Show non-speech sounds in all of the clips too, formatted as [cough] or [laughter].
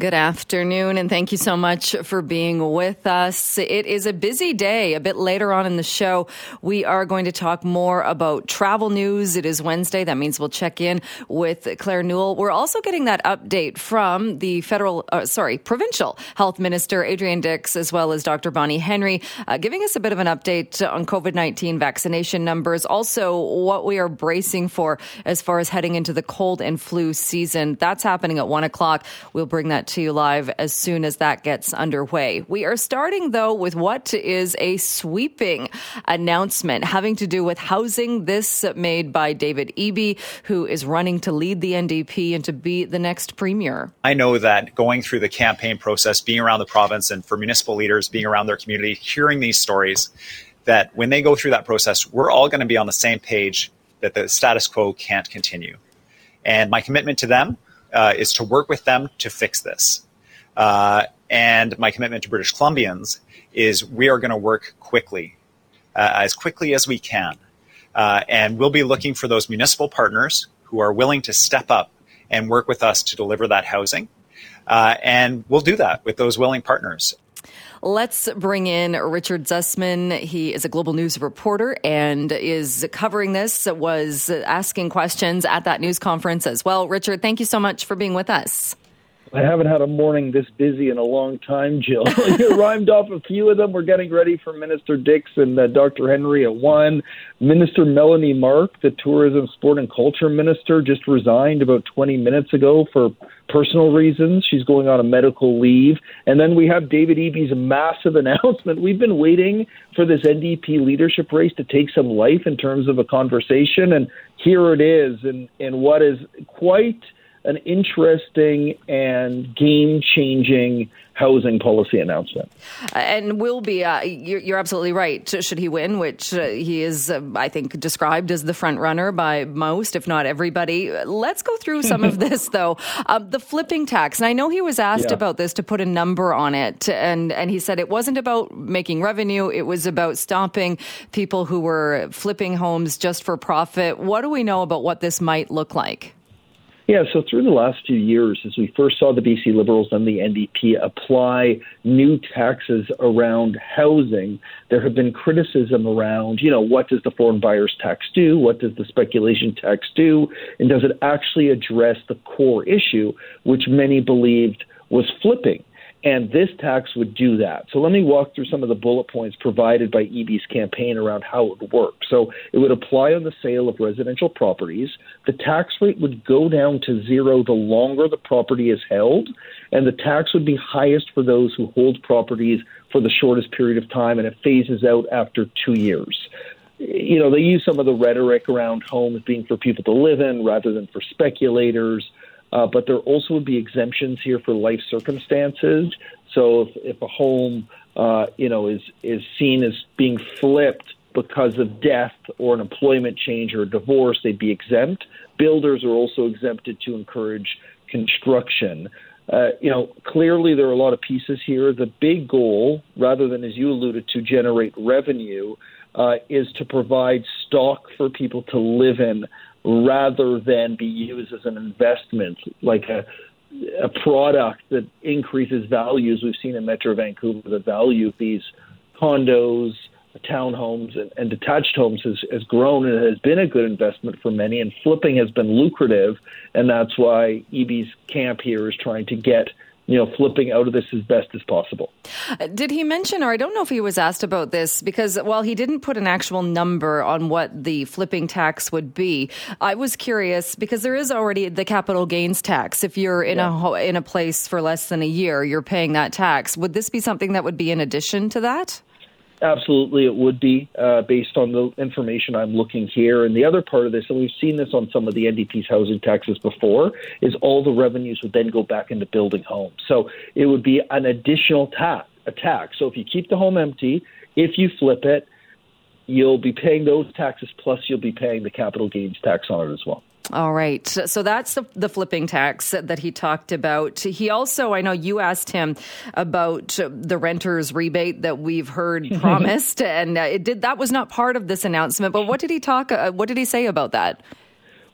Good afternoon, and thank you so much for being with us. It is a busy day. A bit later on in the show, we are going to talk more about travel news. It is Wednesday. That means we'll check in with Claire Newell. We're also getting that update from the federal, uh, sorry, provincial health minister, Adrian Dix, as well as Dr. Bonnie Henry, uh, giving us a bit of an update on COVID 19 vaccination numbers. Also, what we are bracing for as far as heading into the cold and flu season. That's happening at one o'clock. We'll bring that to you live as soon as that gets underway. We are starting, though, with what is a sweeping announcement having to do with housing. This made by David Eby, who is running to lead the NDP and to be the next premier. I know that going through the campaign process, being around the province, and for municipal leaders, being around their community, hearing these stories, that when they go through that process, we're all going to be on the same page that the status quo can't continue. And my commitment to them uh, is to work with them to fix this. Uh, and my commitment to British Columbians is we are going to work quickly, uh, as quickly as we can. Uh, and we'll be looking for those municipal partners who are willing to step up and work with us to deliver that housing. Uh, and we'll do that with those willing partners. Let's bring in Richard Zussman. He is a global news reporter and is covering this, was asking questions at that news conference as well. Richard, thank you so much for being with us. I haven't had a morning this busy in a long time, Jill. [laughs] you rhymed off a few of them. We're getting ready for Minister Dix and uh, Dr. Henry at one. Minister Melanie Mark, the Tourism, Sport and Culture Minister, just resigned about 20 minutes ago for personal reasons. She's going on a medical leave. And then we have David Eby's massive [laughs] announcement. We've been waiting for this NDP leadership race to take some life in terms of a conversation. And here it is in, in what is quite – an interesting and game changing housing policy announcement. And will be, uh, you're, you're, absolutely right. Should he win, which uh, he is, uh, I think, described as the front runner by most, if not everybody. Let's go through some of [laughs] this, though. Um, the flipping tax. And I know he was asked yeah. about this to put a number on it. And, and he said it wasn't about making revenue, it was about stopping people who were flipping homes just for profit. What do we know about what this might look like? Yeah, so through the last few years, as we first saw the BC Liberals and the NDP apply new taxes around housing, there have been criticism around, you know, what does the foreign buyers tax do? What does the speculation tax do? And does it actually address the core issue, which many believed was flipping? And this tax would do that. So let me walk through some of the bullet points provided by Eby's campaign around how it would work. So it would apply on the sale of residential properties. The tax rate would go down to zero the longer the property is held, and the tax would be highest for those who hold properties for the shortest period of time, and it phases out after two years you know, they use some of the rhetoric around homes being for people to live in rather than for speculators. Uh, but there also would be exemptions here for life circumstances. So if, if a home, uh, you know, is is seen as being flipped because of death or an employment change or a divorce, they'd be exempt. Builders are also exempted to encourage construction. Uh, you know, clearly there are a lot of pieces here. The big goal, rather than as you alluded to, generate revenue, uh, is to provide stock for people to live in rather than be used as an investment, like a a product that increases values. We've seen in Metro Vancouver the value of these condos, townhomes, and, and detached homes has, has grown and has been a good investment for many. And flipping has been lucrative, and that's why Eby's camp here is trying to get you know, flipping out of this as best as possible. Did he mention, or I don't know if he was asked about this, because while he didn't put an actual number on what the flipping tax would be, I was curious because there is already the capital gains tax. If you're in yeah. a in a place for less than a year, you're paying that tax. Would this be something that would be in addition to that? Absolutely, it would be uh, based on the information I'm looking here. And the other part of this, and we've seen this on some of the NDP's housing taxes before, is all the revenues would then go back into building homes. So it would be an additional tax. A tax. So if you keep the home empty, if you flip it, you'll be paying those taxes plus you'll be paying the capital gains tax on it as well. All right. So that's the, the flipping tax that he talked about. He also, I know you asked him about the renter's rebate that we've heard promised, and uh, it did. That was not part of this announcement. But what did he talk? Uh, what did he say about that?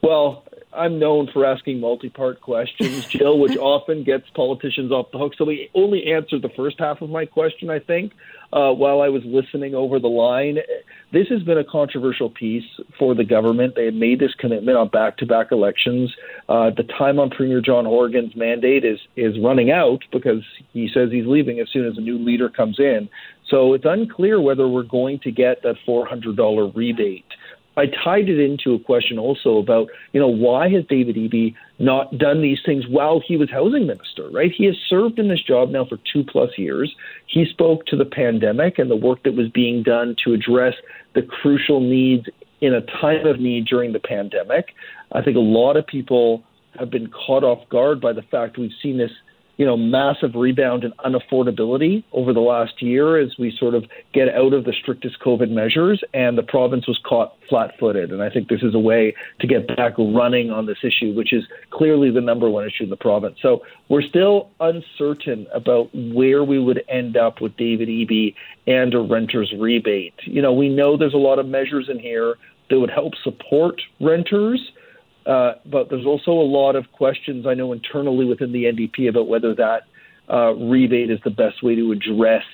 Well, I'm known for asking multi-part questions, [laughs] Jill, which often gets politicians off the hook. So he only answered the first half of my question, I think, uh, while I was listening over the line. This has been a controversial piece for the government. They have made this commitment on back-to-back elections. Uh, the time on Premier John Horgan's mandate is is running out because he says he's leaving as soon as a new leader comes in. So it's unclear whether we're going to get that $400 rebate. I tied it into a question also about, you know, why has David Eby not done these things while he was housing minister, right? He has served in this job now for two plus years. He spoke to the pandemic and the work that was being done to address the crucial needs in a time of need during the pandemic. I think a lot of people have been caught off guard by the fact we've seen this you know, massive rebound in unaffordability over the last year as we sort of get out of the strictest COVID measures, and the province was caught flat-footed. And I think this is a way to get back running on this issue, which is clearly the number one issue in the province. So we're still uncertain about where we would end up with David Eby and a renter's rebate. You know, we know there's a lot of measures in here that would help support renters uh, but there's also a lot of questions I know internally within the NDP about whether that uh, rebate is the best way to address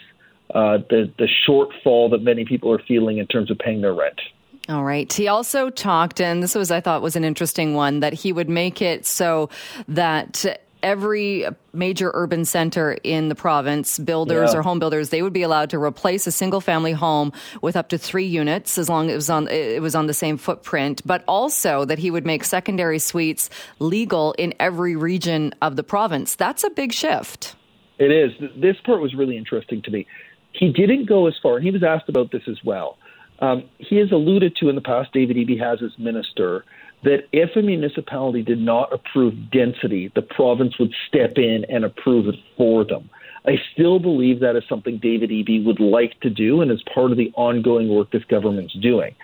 uh, the the shortfall that many people are feeling in terms of paying their rent. All right. He also talked, and this was, I thought, was an interesting one, that he would make it so that every major urban center in the province, builders yeah. or home builders, they would be allowed to replace a single family home with up to three units as long as it was on it was on the same footprint, but also that he would make secondary suites legal in every region of the province. That's a big shift. It is. This part was really interesting to me. He didn't go as far, and he was asked about this as well. Um, he has alluded to in the past, David Eby has as minister, that if a municipality did not approve density, the province would step in and approve it for them. I still believe that is something David Eby would like to do and is part of the ongoing work this government's doing.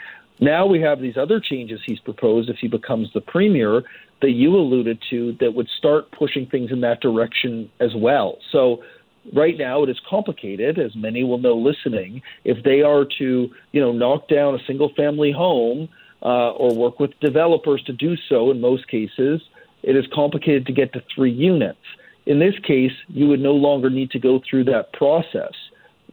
Now we have these other changes he's proposed if he becomes the premier that you alluded to that would start pushing things in that direction as well. So right now it is complicated, as many will know listening. If they are to, you know, knock down a single family home uh, or work with developers to do so in most cases, it is complicated to get to three units. In this case, you would no longer need to go through that process.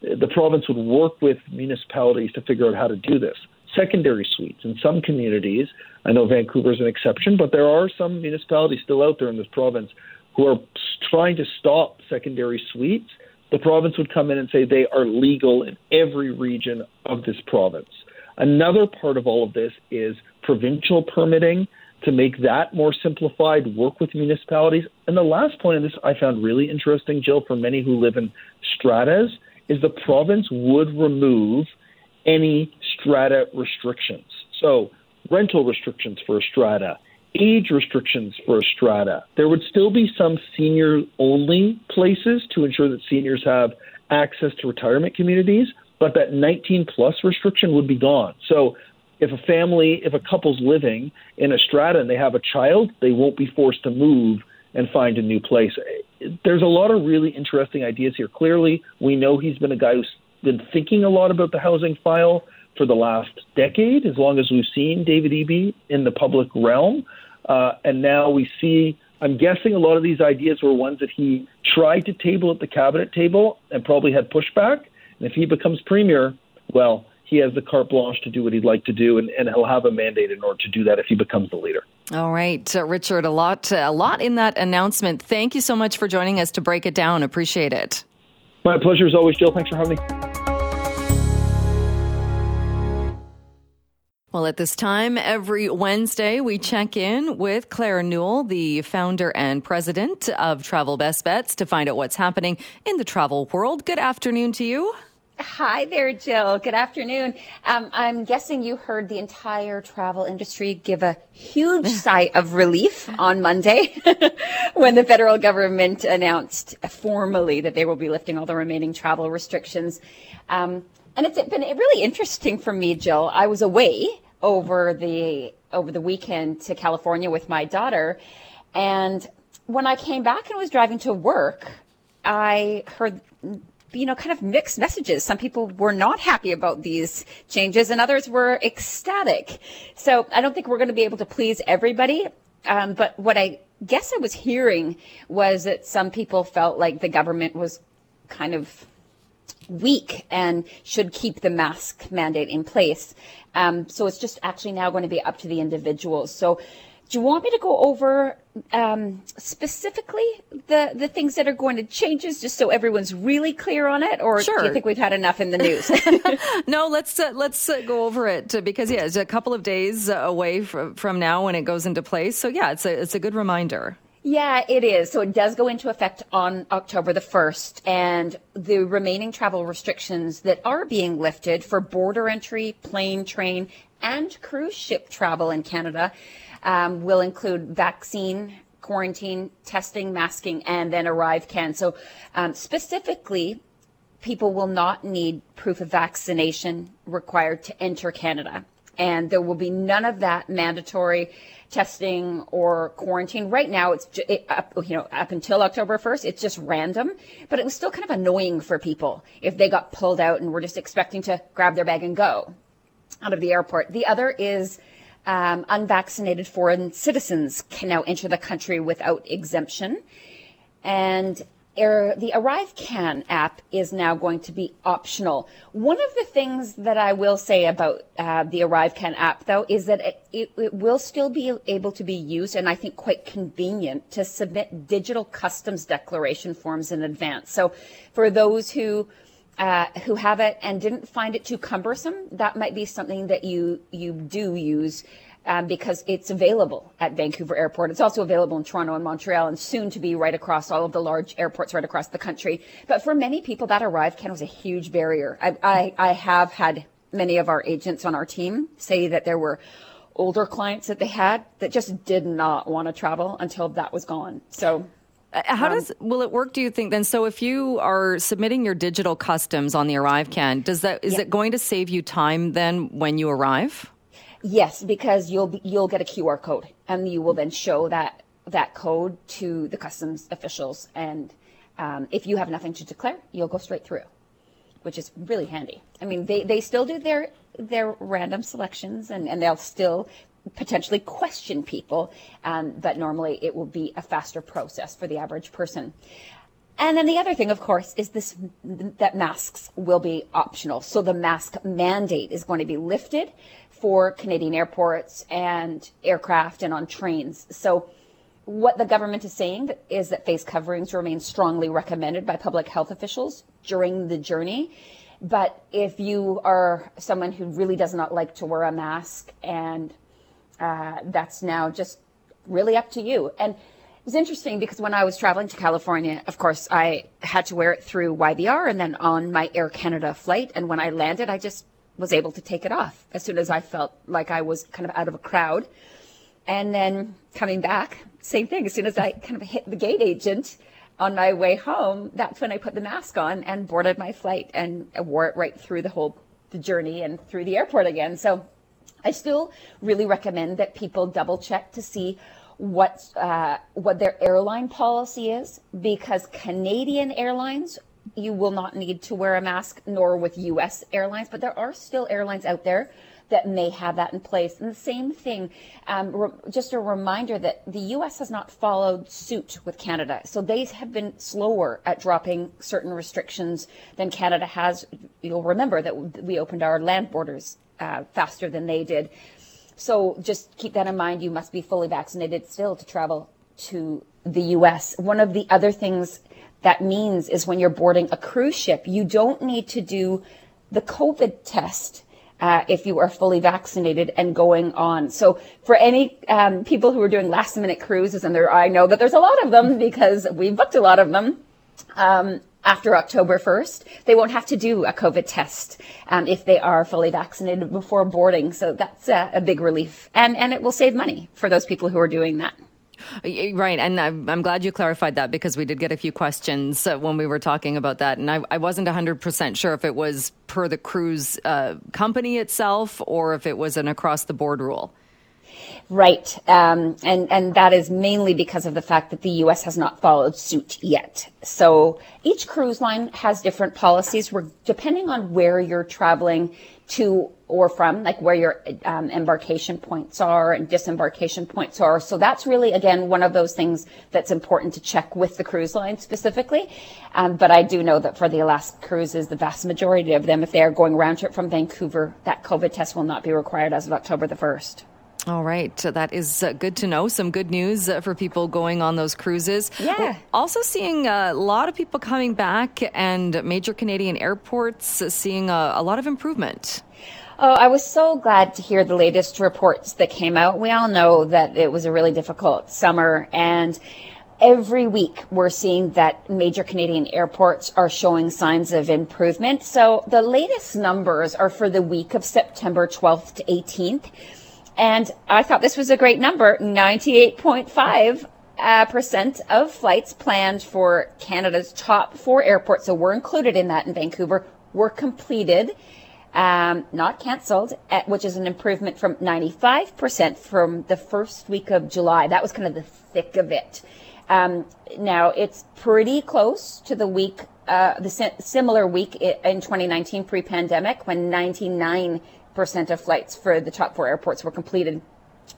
The province would work with municipalities to figure out how to do this. Secondary suites in some communities, I know Vancouver is an exception, but there are some municipalities still out there in this province who are trying to stop secondary suites. The province would come in and say they are legal in every region of this province. Another part of all of this is provincial permitting to make that more simplified, work with municipalities. And the last point of this I found really interesting, Jill, for many who live in stratas, is the province would remove any strata restrictions. So, rental restrictions for a strata, age restrictions for a strata. There would still be some senior only places to ensure that seniors have access to retirement communities, but that 19 plus restriction would be gone. So if a family, if a couple's living in a strata and they have a child, they won't be forced to move and find a new place. There's a lot of really interesting ideas here. Clearly, we know he's been a guy who's been thinking a lot about the housing file for the last decade, as long as we've seen David Eby in the public realm. Uh, and now we see, I'm guessing a lot of these ideas were ones that he tried to table at the cabinet table and probably had pushback. And if he becomes premier, well, he has the carte blanche to do what he'd like to do, and, and he'll have a mandate in order to do that if he becomes the leader. All right, uh, Richard, a lot, uh, a lot in that announcement. Thank you so much for joining us to break it down. Appreciate it. My pleasure as always, Jill. Thanks for having me. Well, at this time, every Wednesday, we check in with Claire Newell, the founder and president of Travel Best Bets, to find out what's happening in the travel world. Good afternoon to you. Hi there, Jill. Good afternoon. Um, I'm guessing you heard the entire travel industry give a huge [laughs] sigh of relief on Monday [laughs] when the federal government announced formally that they will be lifting all the remaining travel restrictions. Um, and it's been really interesting for me, Jill. I was away over the over the weekend to California with my daughter, and when I came back and was driving to work, I heard you know, kind of mixed messages. Some people were not happy about these changes and others were ecstatic. So I don't think we're going to be able to please everybody. Um, but what I guess I was hearing was that some people felt like the government was kind of weak and should keep the mask mandate in place. Um, so it's just actually now going to be up to the individuals. So do you want me to go over um, specifically the the things that are going to changes, just so everyone's really clear on it, or sure. do you think we've had enough in the news? [laughs] [laughs] no, let's uh, let's uh, go over it uh, because yeah, it's a couple of days uh, away from, from now when it goes into place. So yeah, it's a it's a good reminder. Yeah, it is. So it does go into effect on October the 1st, and the remaining travel restrictions that are being lifted for border entry, plane, train, and cruise ship travel in Canada um, will include vaccine, quarantine, testing, masking, and then ArriveCan. So um, specifically, people will not need proof of vaccination required to enter Canada. And there will be none of that mandatory testing or quarantine. Right now, it's it, up, you know up until October 1st, it's just random. But it was still kind of annoying for people if they got pulled out and were just expecting to grab their bag and go out of the airport. The other is um, unvaccinated foreign citizens can now enter the country without exemption. And Air, the ArriveCan app is now going to be optional. One of the things that I will say about uh, the ArriveCan app, though, is that it, it, it, will still be able to be used, and I think quite convenient, to submit digital customs declaration forms in advance. So for those who uh, who have it and didn't find it too cumbersome, that might be something that you you do use um, because it's available at Vancouver Airport. It's also available in Toronto and Montreal, and soon to be right across all of the large airports right across the country. But for many people, that ArriveCan was a huge barrier. I, I, I have had many of our agents on our team say that there were older clients that they had that just did not want to travel until that was gone. So how um, does will it work? Do you think then? So if you are submitting your digital customs on the ArriveCan, does that is yeah. it going to save you time then when you arrive? Yes, because you'll be, you'll get a QR code, and you will then show that that code to the customs officials. And um, if you have nothing to declare, you'll go straight through, which is really handy. I mean, they, they still do their their random selections, and, and they'll still potentially question people, um, but normally it will be a faster process for the average person. And then the other thing, of course, is this that masks will be optional. So the mask mandate is going to be lifted for Canadian airports and aircraft and on trains. So what the government is saying is that face coverings remain strongly recommended by public health officials during the journey. But if you are someone who really does not like to wear a mask and uh, that's now just really up to you. And it was interesting because when I was traveling to California, of course, I had to wear it through YVR and then on my Air Canada flight. And when I landed, I just was able to take it off as soon as I felt like I was kind of out of a crowd. And then coming back, same thing. As soon as I kind of hit the gate agent on my way home, that's when I put the mask on and boarded my flight and I wore it right through the whole the journey and through the airport again. So I still really recommend that people double check to see what uh, what their airline policy is because Canadian airlines you will not need to wear a mask nor with US airlines but there are still airlines out there that may have that in place. And the same thing um, re- just a reminder that the US has not followed suit with Canada. So they have been slower at dropping certain restrictions than Canada has. You'll remember that we opened our land borders uh, faster than they did. So just keep that in mind. You must be fully vaccinated still to travel to the U.S. One of the other things that means is when you're boarding a cruise ship, you don't need to do the COVID test. Uh, if you are fully vaccinated and going on. So for any um, people who are doing last minute cruises, and there, I know that there's a lot of them because we booked a lot of them. Um, after October 1st, they won't have to do a COVID test um, if they are fully vaccinated before boarding. So that's a, a, big relief. And, and it will save money for those people who are doing that. Right. And I'm glad you clarified that because we did get a few questions uh, when we were talking about that. And I, I wasn't 100% sure if it was per the cruise uh, company itself or if it was an across the board rule. Right. Um, and, and that is mainly because of the fact that the U.S. has not followed suit yet. So each cruise line has different policies depending on where you're traveling to or from, like where your um, embarkation points are and disembarkation points are. So that's really, again, one of those things that's important to check with the cruise line specifically. Um, but I do know that for the Alaska cruises, the vast majority of them, if they are going round trip from Vancouver, that COVID test will not be required as of October the 1st. All right. That is uh, good to know. Some good news uh, for people going on those cruises. Yeah. We're also seeing a lot of people coming back and major Canadian airports seeing a, a lot of improvement. Oh, I was so glad to hear the latest reports that came out. We all know that it was a really difficult summer and every week we're seeing that major Canadian airports are showing signs of improvement. So the latest numbers are for the week of September 12th to 18th. And I thought this was a great number 98.5 uh, percent of flights planned for Canada's top four airports, so we're included in that in Vancouver, were completed, um, not cancelled, which is an improvement from 95% from the first week of July. That was kind of the thick of it. Um, now it's pretty close to the week, uh, the similar week in 2019 pre-pandemic when 99 percent of flights for the top four airports were completed.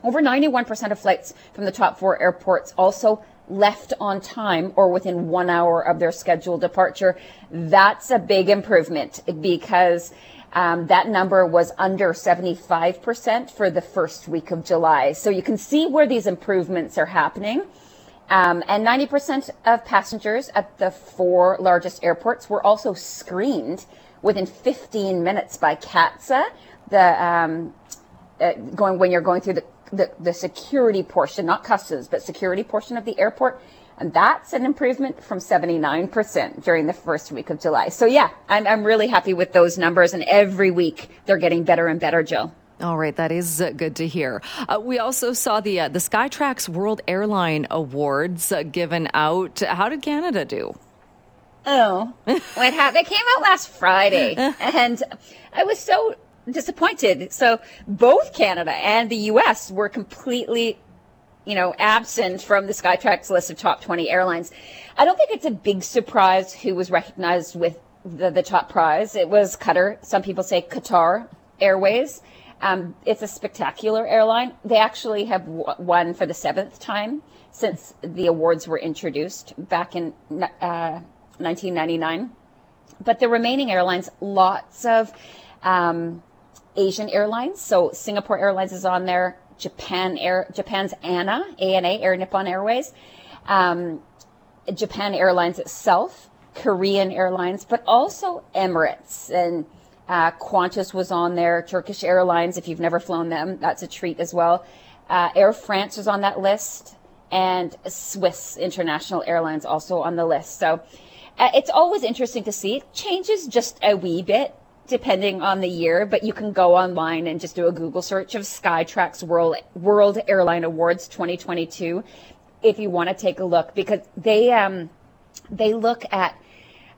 Over 91% of flights from the top four airports also left on time or within one hour of their scheduled departure. That's a big improvement because um, that number was under 75% for the first week of July. So you can see where these improvements are happening. Um, and 90% of passengers at the four largest airports were also screened within 15 minutes by CATSA, the um, uh, going when you're going through the, the, the security portion, not customs, but security portion of the airport. And that's an improvement from 79% during the first week of July. So yeah, I'm, I'm really happy with those numbers. And every week they're getting better and better, Jill. All right, that is uh, good to hear. Uh, we also saw the uh, the Skytrax World Airline Awards uh, given out. How did Canada do? Oh, what happened? They came out last Friday, [laughs] and I was so disappointed. So both Canada and the U.S. were completely, you know, absent from the Skytrax list of top 20 airlines. I don't think it's a big surprise who was recognized with the, the top prize. It was Qatar. Some people say Qatar Airways. Um, it's a spectacular airline. They actually have w- won for the seventh time since the awards were introduced back in uh, 1999. But the remaining airlines, lots of um, Asian airlines. So Singapore Airlines is on there. Japan Air, Japan's ANA, ANA, Air Nippon Airways. Um, Japan Airlines itself, Korean Airlines, but also Emirates and uh, Qantas was on there. Turkish Airlines, if you've never flown them, that's a treat as well. Uh, Air France was on that list, and Swiss International Airlines also on the list. So uh, it's always interesting to see. It changes just a wee bit depending on the year, but you can go online and just do a Google search of Skytrax World World Airline Awards 2022 if you want to take a look because they um they look at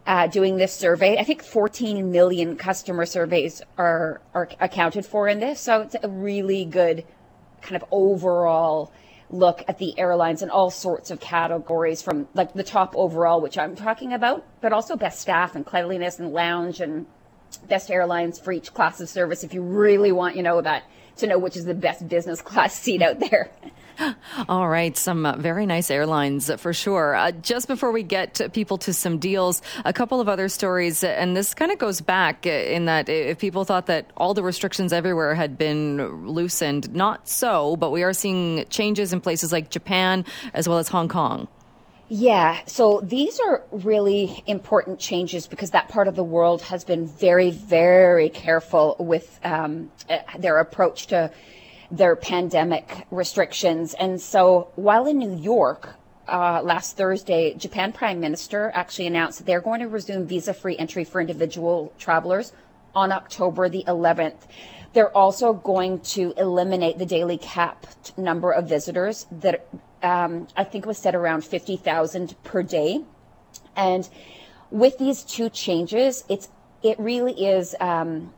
uh, doing this survey. I think 14 million customer surveys are are accounted for in this, so it's a really good kind of overall look at the airlines in all sorts of categories from like the top overall, which I'm talking about, but also best staff and cleanliness and lounge and best airlines for each class of service if you really want, you know, that to know which is the best business class seat out there. [laughs] All right, some uh, very nice airlines for sure. Uh, just before we get people to some deals, a couple of other stories, and this kind of goes back in that if people thought that all the restrictions everywhere had been loosened, not so, but we are seeing changes in places like Japan as well as Hong Kong. Yeah, so these are really important changes because that part of the world has been very, very careful with um, uh, their approach to their pandemic restrictions. And so while in New York, uh, last Thursday, Japan Prime Minister actually announced that they're going to resume visa free entry for individual travelers on October the 11th. They're also going to eliminate the daily capped number of visitors that um, I think it was set around 50,000 per day. And with these two changes, it's it really is um,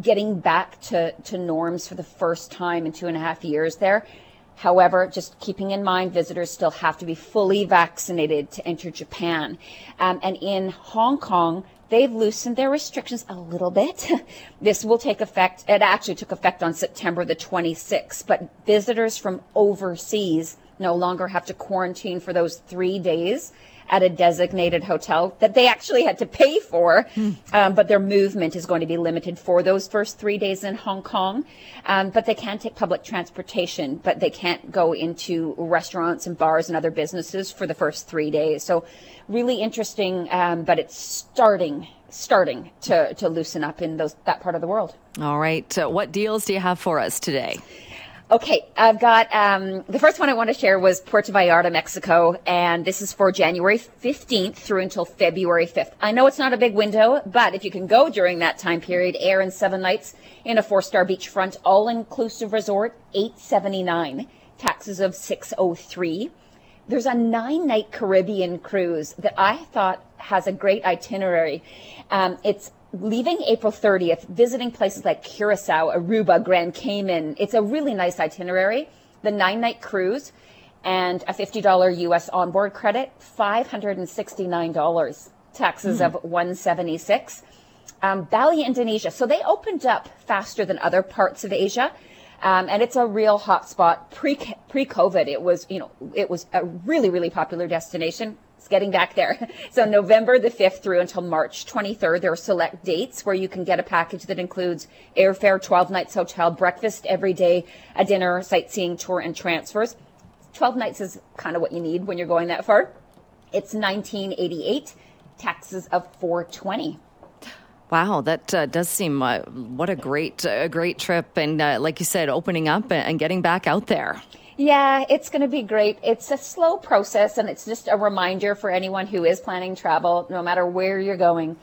getting back to, to norms for the first time in two and a half years there. However, just keeping in mind, visitors still have to be fully vaccinated to enter Japan. Um, and in Hong Kong, they've loosened their restrictions a little bit. [laughs] this will take effect, it actually took effect on September the 26th, but visitors from overseas no longer have to quarantine for those three days at a designated hotel that they actually had to pay for, um, but their movement is going to be limited for those first three days in Hong Kong. Um, but they can take public transportation, but they can't go into restaurants and bars and other businesses for the first three days. So, really interesting, um, but it's starting starting to, to loosen up in those that part of the world. All right. What deals do you have for us today? Okay, I've got um, the first one I want to share was Puerto Vallarta, Mexico, and this is for January 15th through until February 5th. I know it's not a big window, but if you can go during that time period, air and seven nights in a four-star beachfront all-inclusive resort, 879, taxes of 603. There's a nine-night Caribbean cruise that I thought has a great itinerary. Um, it's leaving April 30th, visiting places like Curacao, Aruba, Grand Cayman. It's a really nice itinerary. The nine night cruise and a $50 US onboard credit, $569. Taxes mm. of 176. Um, Bali, Indonesia. So they opened up faster than other parts of Asia. Um, and it's a real hotspot pre pre COVID. It was you know it was a really really popular destination it's getting back there. [laughs] So November the 5th through until March 23rd, there are select dates where you can get a package that includes airfare, 12 nights hotel, breakfast every day, a dinner, sightseeing tour, and transfers. 12 nights is kind of what you need when you're going that far. It's 1988, taxes of 420. Wow, that uh, does seem uh, what a great, a great trip, and uh, like you said, opening up and getting back out there. Yeah, it's going to be great. It's a slow process, and it's just a reminder for anyone who is planning travel, no matter where you're going.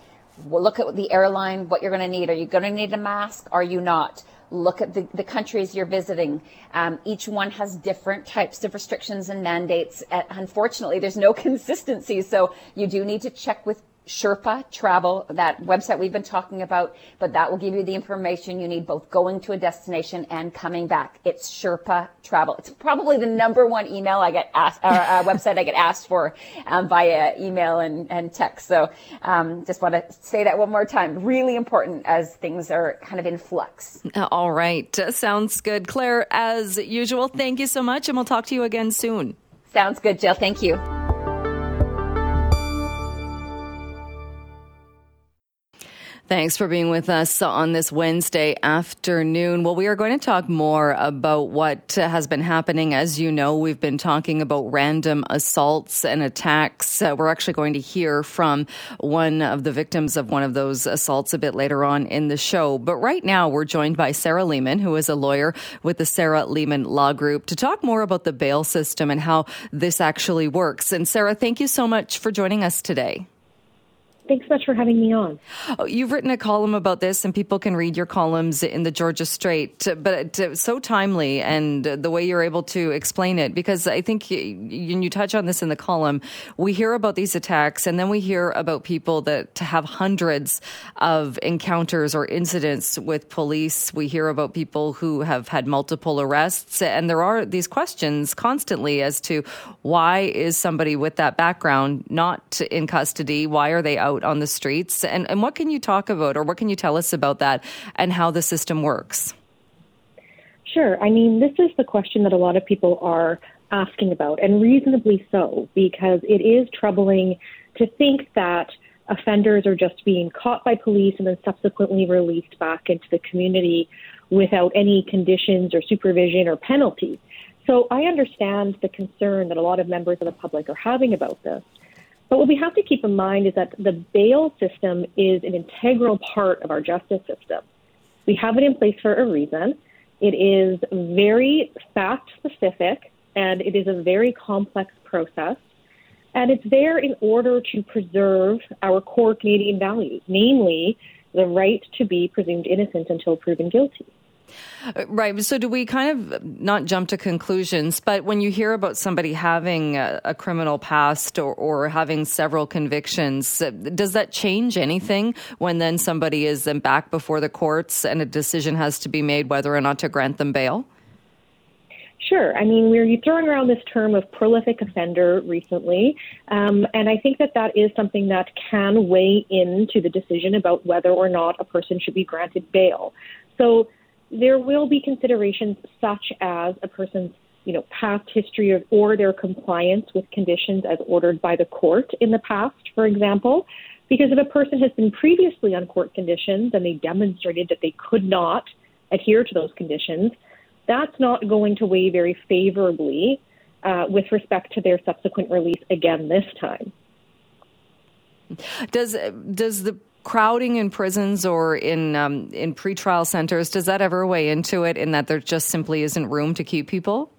Look at the airline, what you're going to need. Are you going to need a mask? Are you not? Look at the, the countries you're visiting. Um, each one has different types of restrictions and mandates. Uh, unfortunately, there's no [laughs] consistency. So you do need to check with Sherpa Travel, that website we've been talking about, but that will give you the information you need both going to a destination and coming back. It's Sherpa Travel. It's probably the number one email I get asked, or uh, [laughs] website I get asked for um, via email and, and text. So um, just want to say that one more time. Really important as things are kind of in flux. [laughs] All right. sounds good. Claire, as usual, thank you so much, and we'll talk to you again soon. Sounds good, Jill. Thank you. Thanks for being with us on this Wednesday afternoon. Well, we are going to talk more about what has been happening. As you know, we've been talking about random assaults and attacks. Uh, we're actually going to hear from one of the victims of one of those assaults a bit later on in the show. But right now, we're joined by Sarah Leamon, who is a lawyer with the Sarah Leamon Law Group, to talk more about the bail system and how this actually works. And Sarah, thank you so much for joining us today. Thanks so much for having me on. Oh, you've written a column about this, and people can read your columns in the Georgia Straight, but it's so timely and the way you're able to explain it, because I think you, you touch on this in the column. We hear about these attacks, and then we hear about people that have hundreds of encounters or incidents with police. We hear about people who have had multiple arrests, and there are these questions constantly as to why is somebody with that background not in custody? Why are they out? Out on the streets. And, and what can you talk about or what can you tell us about that and how the system works? Sure. I mean, this is the question that a lot of people are asking about, and reasonably so, because it is troubling to think that offenders are just being caught by police and then subsequently released back into the community without any conditions or supervision or penalties. So I understand the concern that a lot of members of the public are having about this. But what we have to keep in mind is that the bail system is an integral part of our justice system. We have it in place for a reason. It is very fact specific and it is a very complex process. And it's there in order to preserve our core Canadian values, namely the right to be presumed innocent until proven guilty. Right. So, do we kind of not jump to conclusions, but when you hear about somebody having a, a criminal past or, or, having several convictions, does that change anything when then somebody is then back before the courts and a decision has to be made whether or not to grant them bail? Sure. I mean, we're throwing around this term of prolific offender recently, um, and I think that that is something that can weigh into the decision about whether or not a person should be granted bail. So there will be considerations such as a person's you know, past history of, or their compliance with conditions as ordered by the court in the past, for example. Because if a person has been previously on court conditions and they demonstrated that they could not adhere to those conditions, that's not going to weigh very favorably uh, with respect to their subsequent release again this time. Does does the crowding in prisons or in um, in pretrial centers does that ever weigh into it? In that there just simply isn't room to keep people?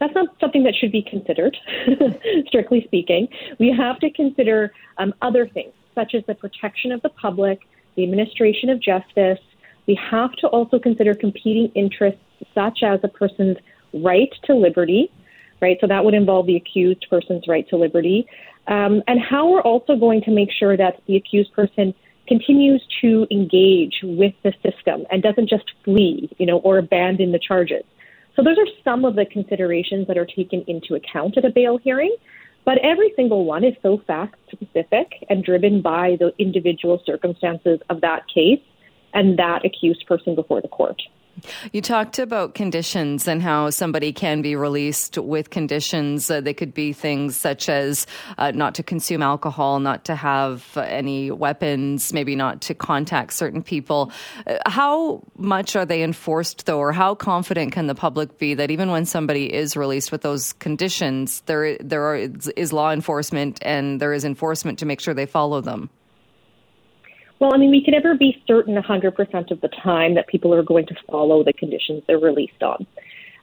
That's not something that should be considered, [laughs] strictly speaking. We have to consider um, other things, such as the protection of the public, the administration of justice. We have to also consider competing interests, such as a person's right to liberty, right? So that would involve the accused person's right to liberty, um, and how we're also going to make sure that the accused person continues to engage with the system and doesn't just flee, you know, or abandon the charges. So those are some of the considerations that are taken into account at a bail hearing. But every single one is so fact specific and driven by the individual circumstances of that case and that accused person before the court. You talked about conditions and how somebody can be released with conditions. Uh, they could be things such as uh, not to consume alcohol, not to have any weapons, maybe not to contact certain people. Uh, how much are they enforced, though, or how confident can the public be that even when somebody is released with those conditions, there there are, is law enforcement and there is enforcement to make sure they follow them? Well, I mean, we can never be certain 100% of the time that people are going to follow the conditions they're released on.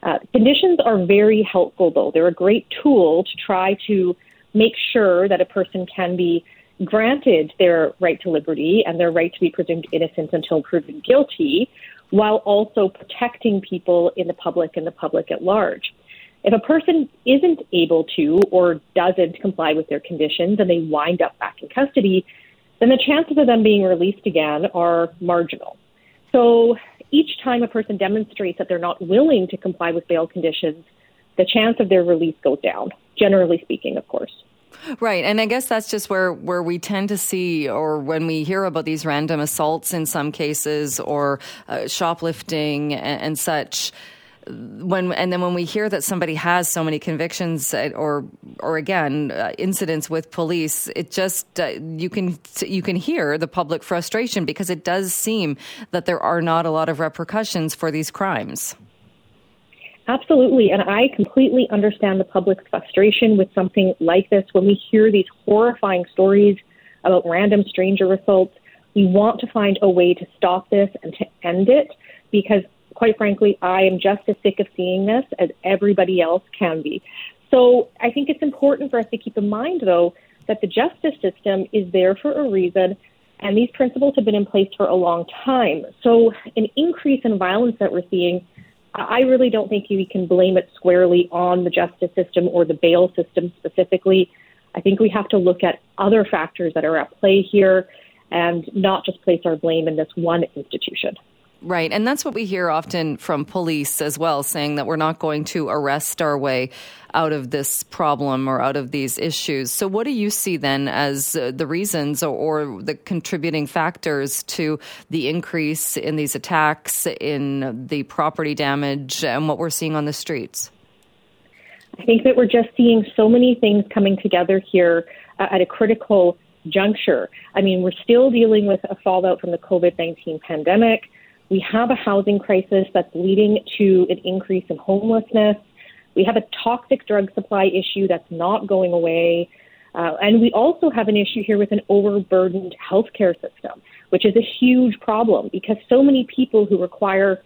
Uh, conditions are very helpful, though. They're a great tool to try to make sure that a person can be granted their right to liberty and their right to be presumed innocent until proven guilty, while also protecting people in the public and the public at large. If a person isn't able to or doesn't comply with their conditions and they wind up back in custody, then the chances of them being released again are marginal. So each time a person demonstrates that they're not willing to comply with bail conditions, the chance of their release goes down, generally speaking, of course. Right, and I guess that's just where where we tend to see, or when we hear about these random assaults in some cases, or uh, shoplifting and, and such when and then when we hear that somebody has so many convictions uh, or or again uh, incidents with police it just uh, you can you can hear the public frustration because it does seem that there are not a lot of repercussions for these crimes Absolutely. And I completely understand the public's frustration with something like this. When we hear these horrifying stories about random stranger assaults, we want to find a way to stop this and to end it because quite frankly, I am just as sick of seeing this as everybody else can be. So I think it's important for us to keep in mind, though, that the justice system is there for a reason, and these principles have been in place for a long time. So an increase in violence that we're seeing, I really don't think we can blame it squarely on the justice system or the bail system specifically. I think we have to look at other factors that are at play here and not just place our blame in this one institution. Right. And that's what we hear often from police as well, saying that we're not going to arrest our way out of this problem or out of these issues. So, what do you see then as uh, the reasons or, or, the contributing factors to the increase in these attacks, in the property damage, and what we're seeing on the streets? I think that we're just seeing so many things coming together here uh, at a critical juncture. I mean, we're still dealing with a fallout from the COVID 19 pandemic. We have a housing crisis that's leading to an increase in homelessness. We have a toxic drug supply issue that's not going away. Uh, and we also have an issue here with an overburdened healthcare system, which is a huge problem because so many people who require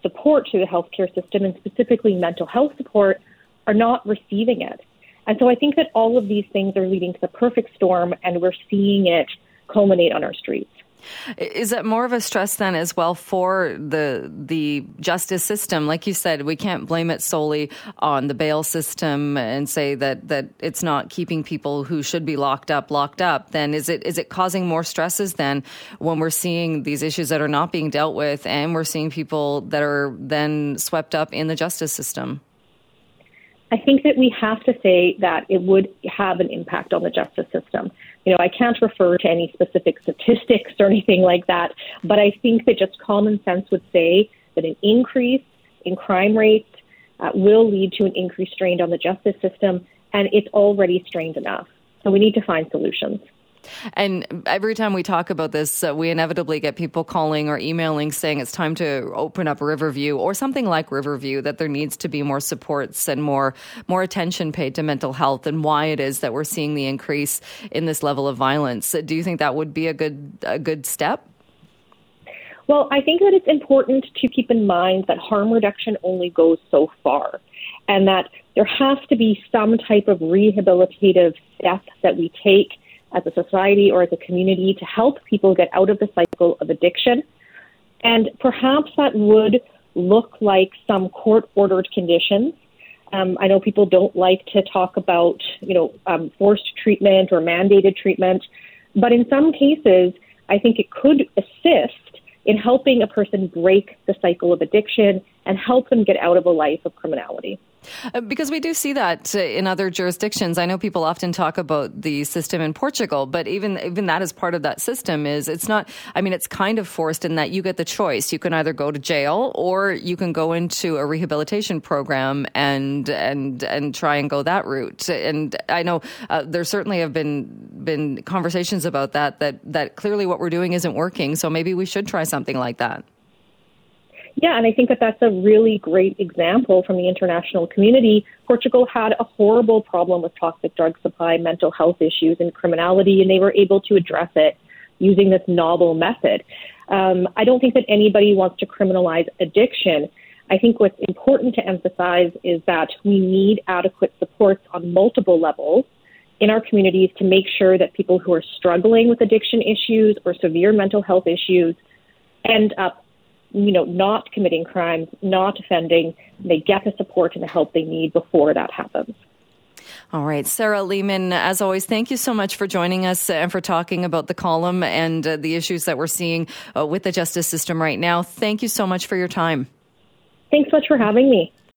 support to the healthcare system and specifically mental health support are not receiving it. And so I think that all of these things are leading to the perfect storm, and we're seeing it culminate on our streets. Is that more of a stress then as well for the the justice system? Like you said, we can't blame it solely on the bail system and say that that it's not keeping people who should be locked up locked up. Then is it is it causing more stresses then when we're seeing these issues that are not being dealt with and we're seeing people that are then swept up in the justice system? I think that we have to say that it would have an impact on the justice system. You know, I can't refer to any specific statistics or anything like that, but I think that just common sense would say that an increase in crime rates uh, will lead to an increased strain on the justice system, and it's already strained enough. So we need to find solutions. And every time we talk about this, uh, we inevitably get people calling or emailing saying it's time to open up Riverview or something like Riverview, that there needs to be more supports and more, more attention paid to mental health and why it is that we're seeing the increase in this level of violence. Do you think that would be a good, a good step? Well, I think that it's important to keep in mind that harm reduction only goes so far and that there has to be some type of rehabilitative step that we take as a society or as a community to help people get out of the cycle of addiction. And perhaps that would look like some court ordered conditions. Um, I know people don't like to talk about, you know, um, forced treatment or mandated treatment, but in some cases, I think it could assist in helping a person break the cycle of addiction and help them get out of a life of criminality. Uh, because we do see that uh, in other jurisdictions. I know people often talk about the system in Portugal, but even even that is part of that system. Is it's not. I mean, it's kind of forced in that you get the choice. You can either go to jail or you can go into a rehabilitation program and and and try and go that route. And I know uh, there certainly have been been conversations about that. That that clearly what we're doing isn't working. So maybe we should try something like that. Yeah, and I think that that's a really great example from the international community. Portugal had a horrible problem with toxic drug supply, mental health issues, and criminality, and they were able to address it using this novel method. Um, I don't think that anybody wants to criminalize addiction. I think what's important to emphasize is that we need adequate supports on multiple levels in our communities to make sure that people who are struggling with addiction issues or severe mental health issues end up you know, not committing crimes, not offending, they get the support and the help they need before that happens. All right, Sarah Leamon, as always, thank you so much for joining us and for talking about the column and uh, the issues that we're seeing uh, with the justice system right now. Thank you so much for your time. Thanks so much for having me.